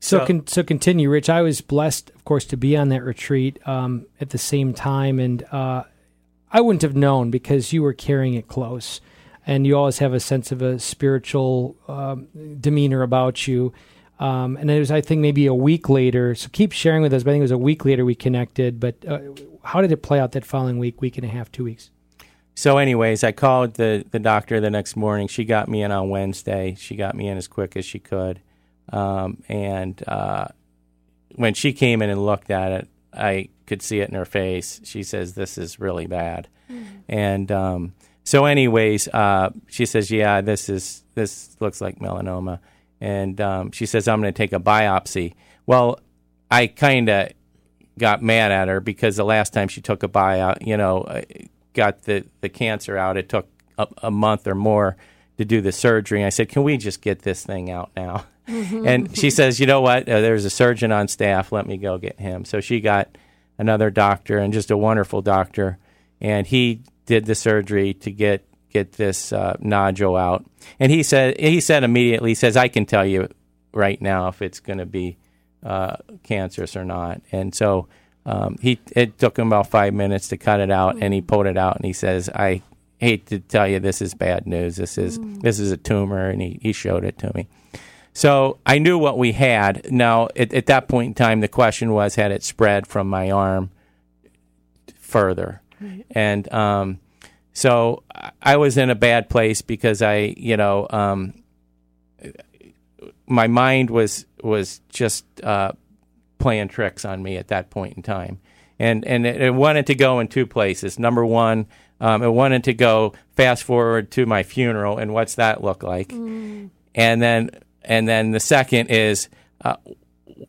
So, So- con- so continue, Rich. I was blessed, of course, to be on that retreat um, at the same time, and uh, I wouldn't have known because you were carrying it close, and you always have a sense of a spiritual um, demeanor about you. Um, and it was, I think, maybe a week later. So keep sharing with us. But I think it was a week later we connected. But uh, how did it play out that following week, week and a half, two weeks? So, anyways, I called the, the doctor the next morning. She got me in on Wednesday. She got me in as quick as she could. Um, and uh, when she came in and looked at it, I could see it in her face. She says, This is really bad. And um, so, anyways, uh, she says, Yeah, this is this looks like melanoma. And um, she says, I'm going to take a biopsy. Well, I kind of got mad at her because the last time she took a biopsy, you know, uh, got the, the cancer out, it took a, a month or more to do the surgery. And I said, "Can we just get this thing out now?" And she says, "You know what? Uh, there's a surgeon on staff. Let me go get him." So she got another doctor, and just a wonderful doctor, and he did the surgery to get get this uh, nodule out. And he said he said immediately, he says, "I can tell you right now if it's going to be uh, cancerous or not." And so um, he it took him about five minutes to cut it out, and he pulled it out, and he says, "I hate to tell you, this is bad news. This is this is a tumor," and he he showed it to me. So I knew what we had. Now, at, at that point in time, the question was, had it spread from my arm further? And um, so I- was in a bad place because I, you know, um, my mind was was just uh, playing tricks on me at that point in time, and and it, it wanted to go in two places. Number one, um, it wanted to go fast forward to my funeral, and what's that look like? And then and then the second is uh,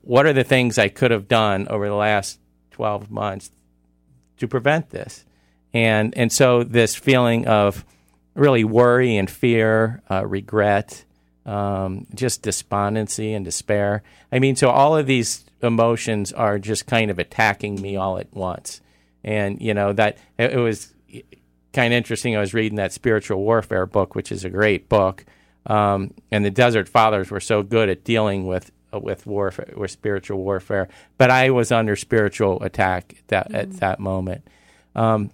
what are the things I could have done over the last twelve months to prevent this? And and so this feeling of really worry and fear, uh, regret, um, just despondency and despair. I mean, so all of these emotions are just kind of attacking me all at once. And you know that it, it was kind of interesting. I was reading that spiritual warfare book, which is a great book, um, and the Desert Fathers were so good at dealing with with warfare, with spiritual warfare. But I was under spiritual attack at that at that moment. Um,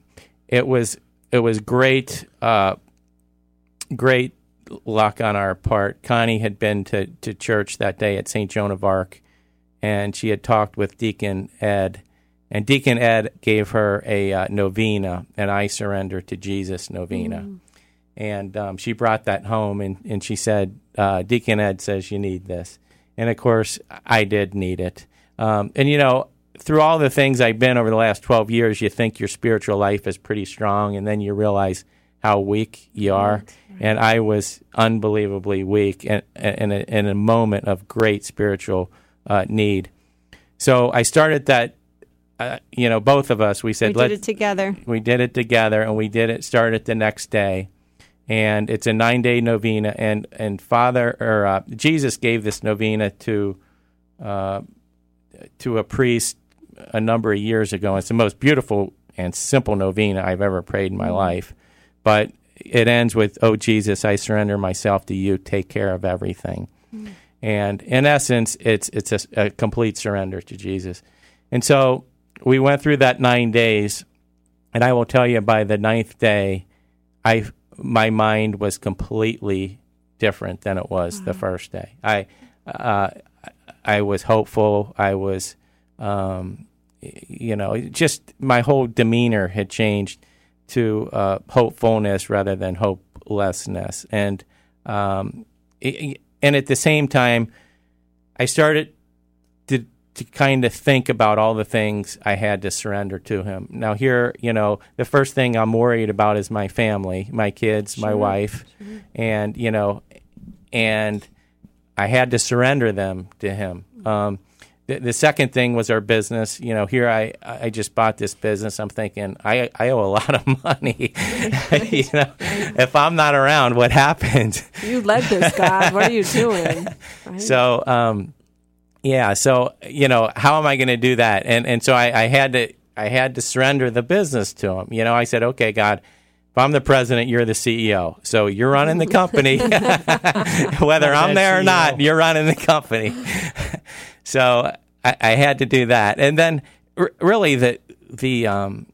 it was it was great uh, great luck on our part. Connie had been to, to church that day at St. Joan of Arc, and she had talked with Deacon Ed, and Deacon Ed gave her a uh, novena, an I surrender to Jesus novena. And um, she brought that home, and, and she said, uh, Deacon Ed says you need this. And of course, I did need it. Um, and you know, through all the things I've been over the last 12 years, you think your spiritual life is pretty strong, and then you realize how weak you are. And I was unbelievably weak and in a, in a moment of great spiritual uh, need. So I started that, uh, you know, both of us, we said, we did it together. we did it together and we did it Started the next day and it's a nine day novena and and father or uh, jesus gave this novena to uh, to a priest a number of years ago it's the most beautiful and simple novena i've ever prayed in my life. But it ends with oh jesus i surrender myself to you. Take care of everything. And in essence it's it's a, a complete surrender to jesus. And so we went through that nine days and I will tell you, by the ninth day, I my mind was completely different than it was the first day. I uh, I was hopeful. I was, um, you know, just my whole demeanor had changed to uh, hopefulness rather than hopelessness, and um, i- and at the same time, I started to to kind of think about all the things I had to surrender to him. Now here, you know, the first thing I'm worried about is my family, my kids, my wife, and you know, and I had to surrender them to him. Um, the, the second thing was our business. You know, here I I just bought this business. I'm thinking I I owe a lot of money. you know, if I'm not around, what happened? You led this, God. What are you doing? Right? So, um, yeah. So, you know, how am I going to do that? And and so I, I had to I had to surrender the business to him. You know, I said, okay, God. If I'm the president, you're the CEO. So you're running the company. Whether I'm that there or not, you're running the company. So I, I had to do that. And then r- really the the um,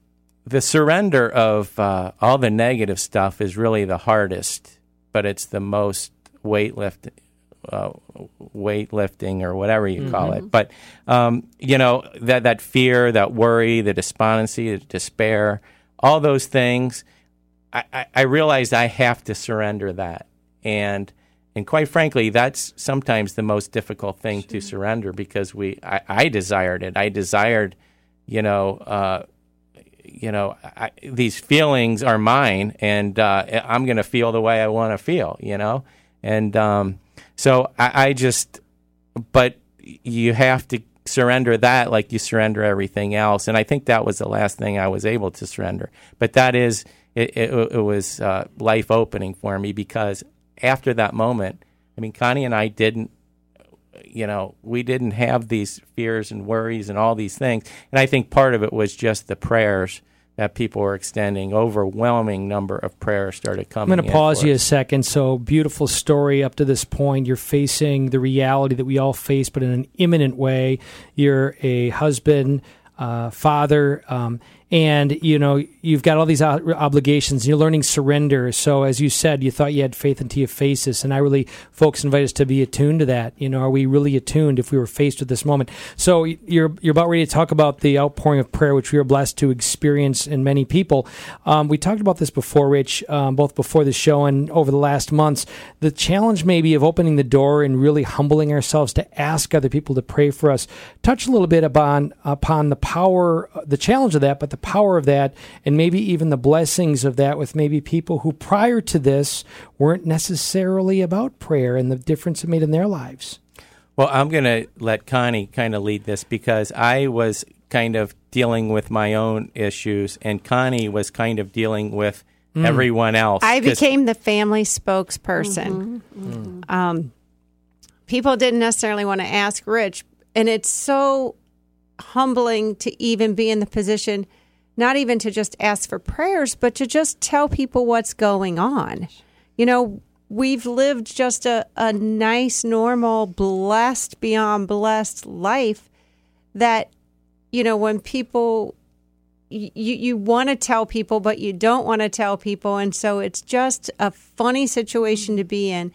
the surrender of uh, all the negative stuff is really the hardest, but it's the most weightlifting, uh, weightlifting or whatever you call it. But um, you know that that fear, that worry, the despondency, the despair, all those things. I, I, I realized I have to surrender that, and and quite frankly, that's sometimes the most difficult thing to surrender because we I, I desired it. I desired, you know. Uh, you know, I, these feelings are mine, and uh, I'm going to feel the way I want to feel. You know, and um, so I, I just, but you have to surrender that like you surrender everything else, and I think that was the last thing I was able to surrender. But that is, it, it, it was uh, life opening for me because after that moment, I mean, Connie and I didn't, you know, we didn't have these fears and worries and all these things. And I think part of it was just the prayers that people were extending. Overwhelming number of prayers started coming. I'm going to pause you a second. So beautiful story up to this point. You're facing the reality that we all face, but in an imminent way. You're a husband, uh, father. Um, and you know you've got all these obligations you're learning surrender. So as you said you thought you had faith until you face this and i really folks invite us to be attuned to that. You know are we really attuned if we were faced with this moment? So you're you're about ready to talk about the outpouring of prayer which we are blessed to experience in many people. Um, we talked about this before rich um, both before the show and over the last months. The challenge maybe of opening the door and really humbling ourselves to ask other people to pray for us touch a little bit upon upon the power the challenge of that but the power of that and maybe even the blessings of that with maybe people who prior to this weren't necessarily about prayer and the difference it made in their lives. Well, I'm going to let Connie kind of lead this because I was kind of dealing with my own issues and Connie was kind of dealing with mm. everyone else. I became the family spokesperson. Mm-hmm, mm-hmm. Um, people didn't necessarily want to ask Rich, and it's so humbling to even be in the position not even to just ask for prayers, but to just tell people what's going on. You know, we've lived just a, a nice, normal, blessed, beyond blessed life that, you know, when people, you, you want to tell people, but you don't want to tell people. And so it's just a funny situation to be in.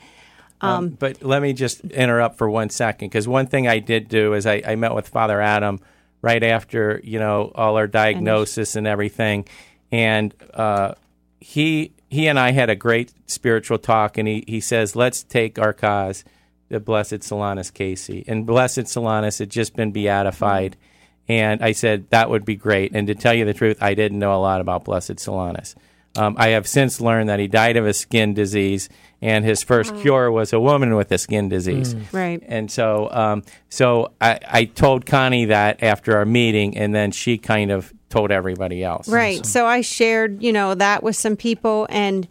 Um, um, but let me just interrupt for one second because one thing I did do is I, I met with Father Adam right after you know all our diagnosis and everything, and uh, he he and I had a great spiritual talk, and he he says, let's take our cause, the Blessed Solanus Casey, and Blessed Solanus had just been beatified. And I said that would be great. And to tell you the truth, I didn't know a lot about Blessed Solanus. Um, I have since learned that he died of a skin disease, and his first oh. cure was a woman with a skin disease. Mm. Right. And so, um, so I, I, told Connie that after our meeting, and then she kind of told everybody else. Right. So, so I shared, you know, that with some people, and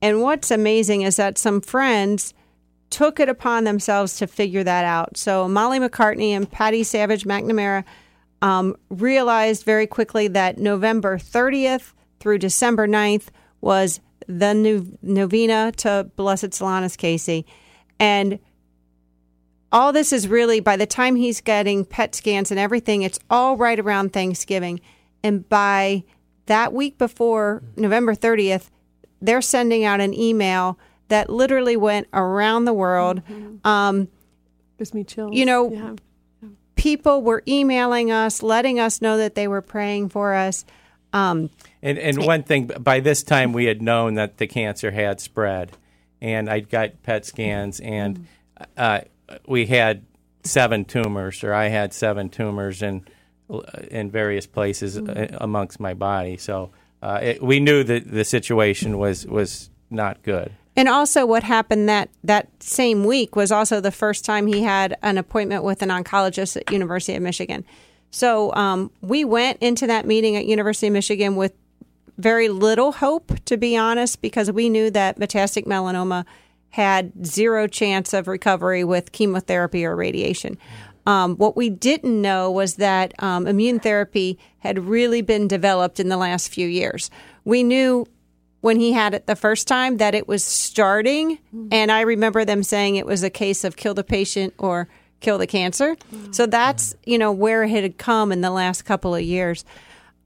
and what's amazing is that some friends took it upon themselves to figure that out. So Molly McCartney and Patty Savage McNamara um, realized very quickly that November 30th through December 9th was the novena to Blessed Solanus Casey. And all this is really, by the time he's getting PET scans and everything, it's all right around Thanksgiving. And by that week before November 30th, they're sending out an email that literally went around the world. Mm-hmm. Um, Gives me chills. You know, yeah. people were emailing us, letting us know that they were praying for us. Um, and and one thing, by this time we had known that the cancer had spread, and I'd got PET scans, and uh, we had seven tumors, or I had seven tumors in in various places mm-hmm. amongst my body. So uh, it, we knew that the situation was was not good. And also, what happened that that same week was also the first time he had an appointment with an oncologist at University of Michigan. So um, we went into that meeting at University of Michigan with very little hope, to be honest, because we knew that metastatic melanoma had zero chance of recovery with chemotherapy or radiation. Um, what we didn't know was that um, immune therapy had really been developed in the last few years. We knew when he had it the first time that it was starting, and I remember them saying it was a case of kill the patient or kill the cancer. So that's you know where it had come in the last couple of years.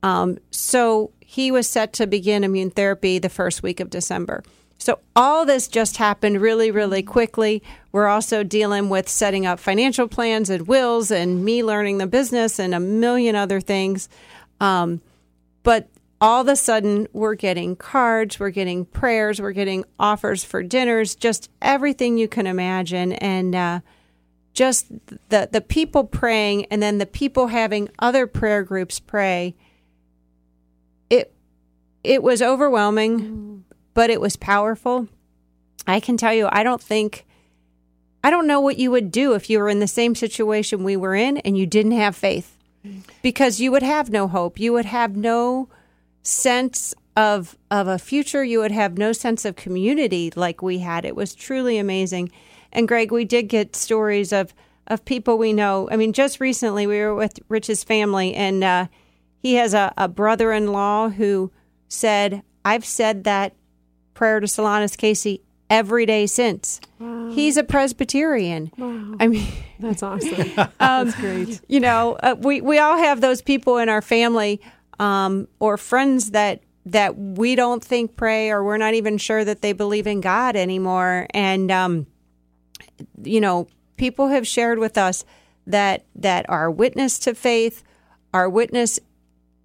Um, so he was set to begin immune therapy the first week of December. So all this just happened really, really quickly. We're also dealing with setting up financial plans and wills, and me learning the business and a million other things. Um, but all of a sudden, we're getting cards, we're getting prayers, we're getting offers for dinners, just everything you can imagine, and uh, just the the people praying, and then the people having other prayer groups pray. It it was overwhelming, mm. but it was powerful. I can tell you, I don't think I don't know what you would do if you were in the same situation we were in and you didn't have faith. Because you would have no hope. You would have no sense of of a future you would have no sense of community like we had. It was truly amazing. And Greg, we did get stories of of people we know. I mean, just recently we were with Rich's family, and uh, he has a, a brother in law who said, I've said that prayer to Solanus Casey every day since. He's a Presbyterian. Wow. I mean, That's awesome. That's great. you know, uh, we we all have those people in our family um, or friends that that we don't think pray, or we're not even sure that they believe in God anymore. And um, you know, people have shared with us that that our witness to faith, our witness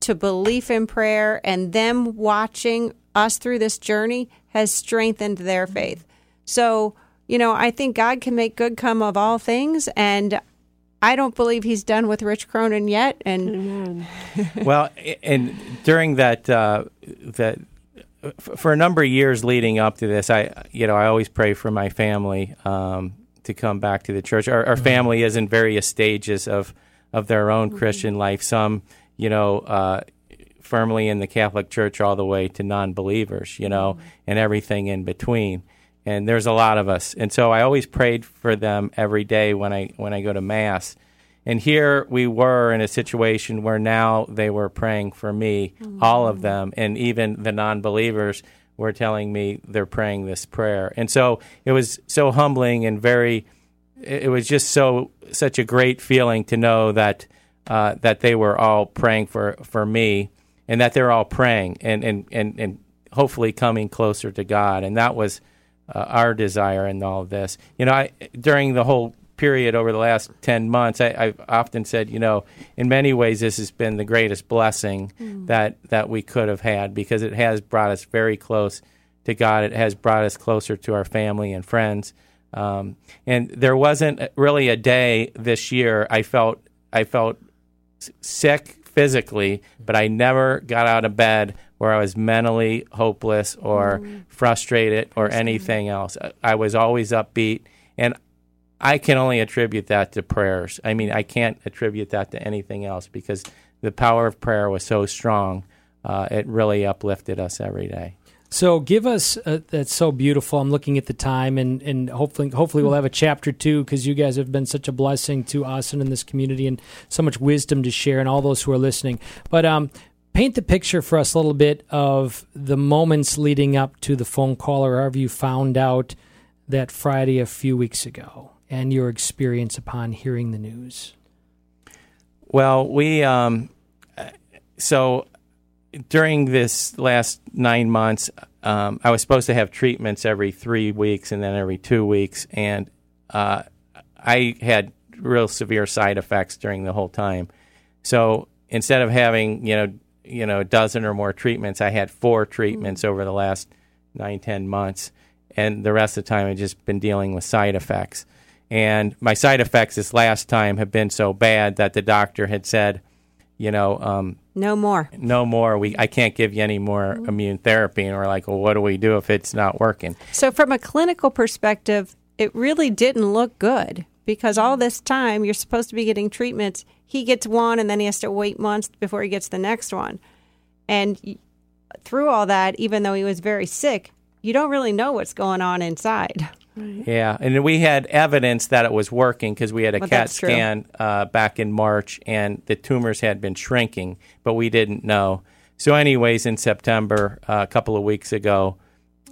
to belief in prayer, and them watching us through this journey has strengthened their faith. So, you know, I think God can make good come of all things, and I don't believe He's done with Rich Cronin yet. And well, and during that uh, that for a number of years leading up to this, I you know I always pray for my family um, to come back to the church. Our, our mm-hmm. family is in various stages of of their own mm-hmm. Christian life. Some you know. Uh, firmly in the Catholic Church all the way to non-believers, you know, mm-hmm. and everything in between. And there's a lot of us, and so I always prayed for them every day when I when I go to mass. And here we were in a situation where now they were praying for me, all of them, and even the non believers were telling me they're praying this prayer. And so it was so humbling and very, it was just so, such a great feeling to know that, uh, that they were all praying for, for me and that they're all praying and, and, and, and hopefully coming closer to God. And that was uh, our desire in all of this. You know, I, during the whole period over the last 10 months, I, I've often said, you know, in many ways, this has been the greatest blessing that, that we could have had because it has brought us very close to God. It has brought us closer to our family and friends. Um, and there wasn't really a day this year I felt I felt sick physically, but I never got out of bed where I was mentally hopeless or frustrated or anything else. I- I was always upbeat, and I can only attribute that to prayers. I mean, I can't attribute that to anything else because the power of prayer was so strong. Uh, it really uplifted us every day. So give us uh, that's so beautiful. I'm looking at the time, and and hopefully hopefully we'll have a chapter two because you guys have been such a blessing to us and in this community, and so much wisdom to share, and all those who are listening. But um, paint the picture for us a little bit of the moments leading up to the phone call, or however you found out that Friday a few weeks ago, and your experience upon hearing the news. Well, we um, so during this last nine months, um, I was supposed to have treatments every three weeks and then every two weeks, and uh, I had real severe side effects during the whole time. So instead of having you know you know a dozen or more treatments, I had four treatments over the last nine ten months, and the rest of the time I've just been dealing with side effects. And my side effects this last time have been so bad that the doctor had said, you know, um, no more. no more. We I can't give you any more immune therapy. And we're like, well, what do we do if it's not working? So, from a clinical perspective, it really didn't look good because all this time you're supposed to be getting treatments. He gets one and then he has to wait months before he gets the next one. And through all that, even though he was very sick, you don't really know what's going on inside. Yeah, and we had evidence that it was working because we had a Well, CAT scan uh, back in March, and the tumors had been shrinking, but we didn't know. So, anyways, in September, uh, a couple of weeks ago,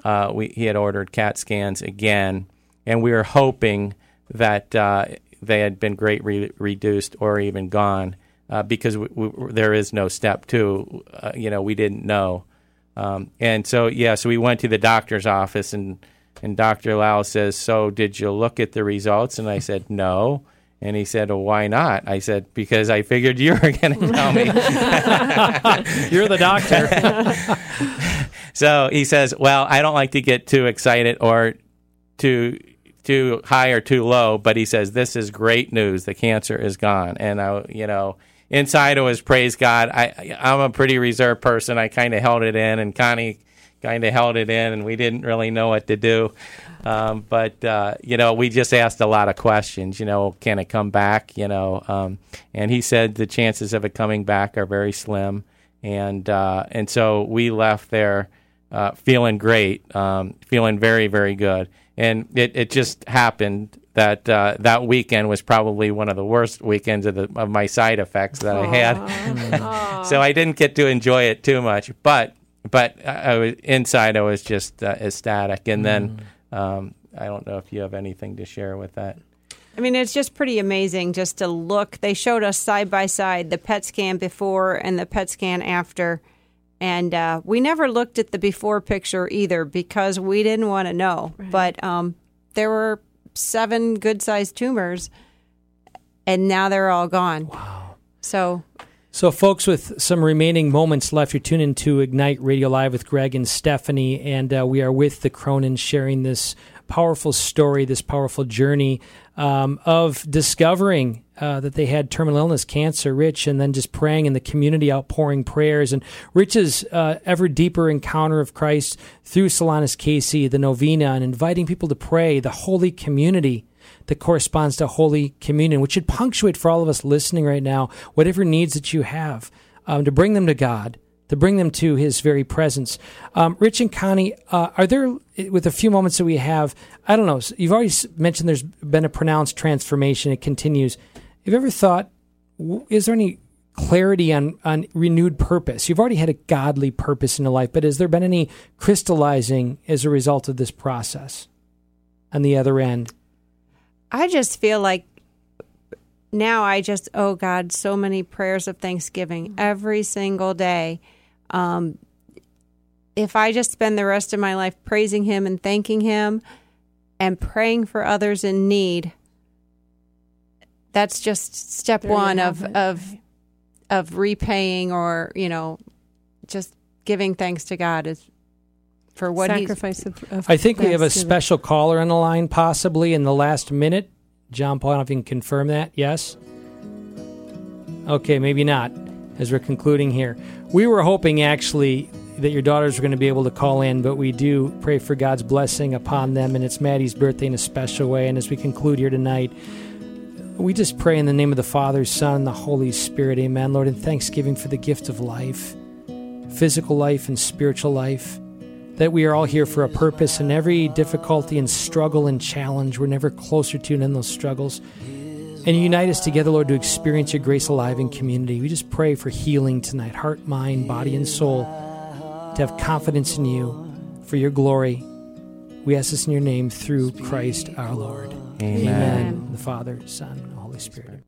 uh, we he had ordered CAT scans again, and we were hoping that uh, they had been great re- reduced or even gone uh, because we, we, there is no step two. Uh, you know, we didn't know, um, and so yeah, so we went to the doctor's office and. And Dr. Lau says, So did you look at the results? And I said, No. And he said, Well, why not? I said, Because I figured you were going to tell me. You're the doctor. so he says, Well, I don't like to get too excited or too too high or too low, but he says, This is great news. The cancer is gone. And I, you know, inside it was praise God. I, I'm a pretty reserved person. I kind of held it in, and Connie kind of held it in, and we didn't really know what to do. Um, but uh, you know, we just asked a lot of questions. You know, can it come back? You know, um, and he said the chances of it coming back are very slim. and uh, and so we left there uh, feeling great, um, feeling very very good, and it, it just happened that uh, that weekend was probably one of the worst weekends of the of my side effects that I had. so I didn't get to enjoy it too much, but but I, I was inside. I was just uh, ecstatic, and then um, I don't know if you have anything to share with that. I mean, it's just pretty amazing just to look. They showed us side by side the PET scan before and the PET scan after. And uh, we never looked at the before picture either because we didn't want to know. But um, there were seven good sized tumors, and now they're all gone. Wow. So So, folks, with some remaining moments left, you're tuning to Ignite Radio Live with Greg and Stephanie, and uh, we are with the Cronin sharing this powerful story, this powerful journey um, of discovering uh, that they had terminal illness, cancer, Rich, and then just praying in the community, outpouring prayers. And Rich's uh, ever deeper encounter of Christ through Solanus Casey, the novena, and inviting people to pray, the holy community that corresponds to Holy Communion, which should punctuate for all of us listening right now, whatever needs that you have, um, to bring them to God, to bring them to His very presence. Um, Rich and Connie, uh, are there, with a few moments that we have, I don't know, you've already mentioned there's been a pronounced transformation, it continues. Have you ever thought, is there any clarity on, on renewed purpose? You've already had a godly purpose in your life, but has there been any crystallizing as a result of this process on the other end? I just feel like now I just owe God so many prayers of thanksgiving every single day. Um, if I just spend the rest of my life praising Him and thanking Him and praying for others in need, that's just step There one of it. of of repaying or you know just giving thanks to God is for what He's Sacrifice of, of I think we have a special caller on the line, possibly in the last minute. John Paul, I don't know if you can confirm that. Yes? Okay, maybe not, as we're concluding here. We were hoping actually that your daughters were going to be able to call in, but we do pray for God's blessing upon them, and it's Maddie's birthday in a special way. And as we conclude here tonight, we just pray in the name of the Father, Son, and the Holy Spirit. Amen, Lord, and thanksgiving for the gift of life, physical life and spiritual life that we are all here for a purpose and every difficulty and struggle and challenge we're never closer to than those struggles. And unite us together lord to experience your grace alive in community. We just pray for healing tonight heart mind body and soul to have confidence in you for your glory. We ask this in your name through christ our lord. Amen. amen. The father son and holy spirit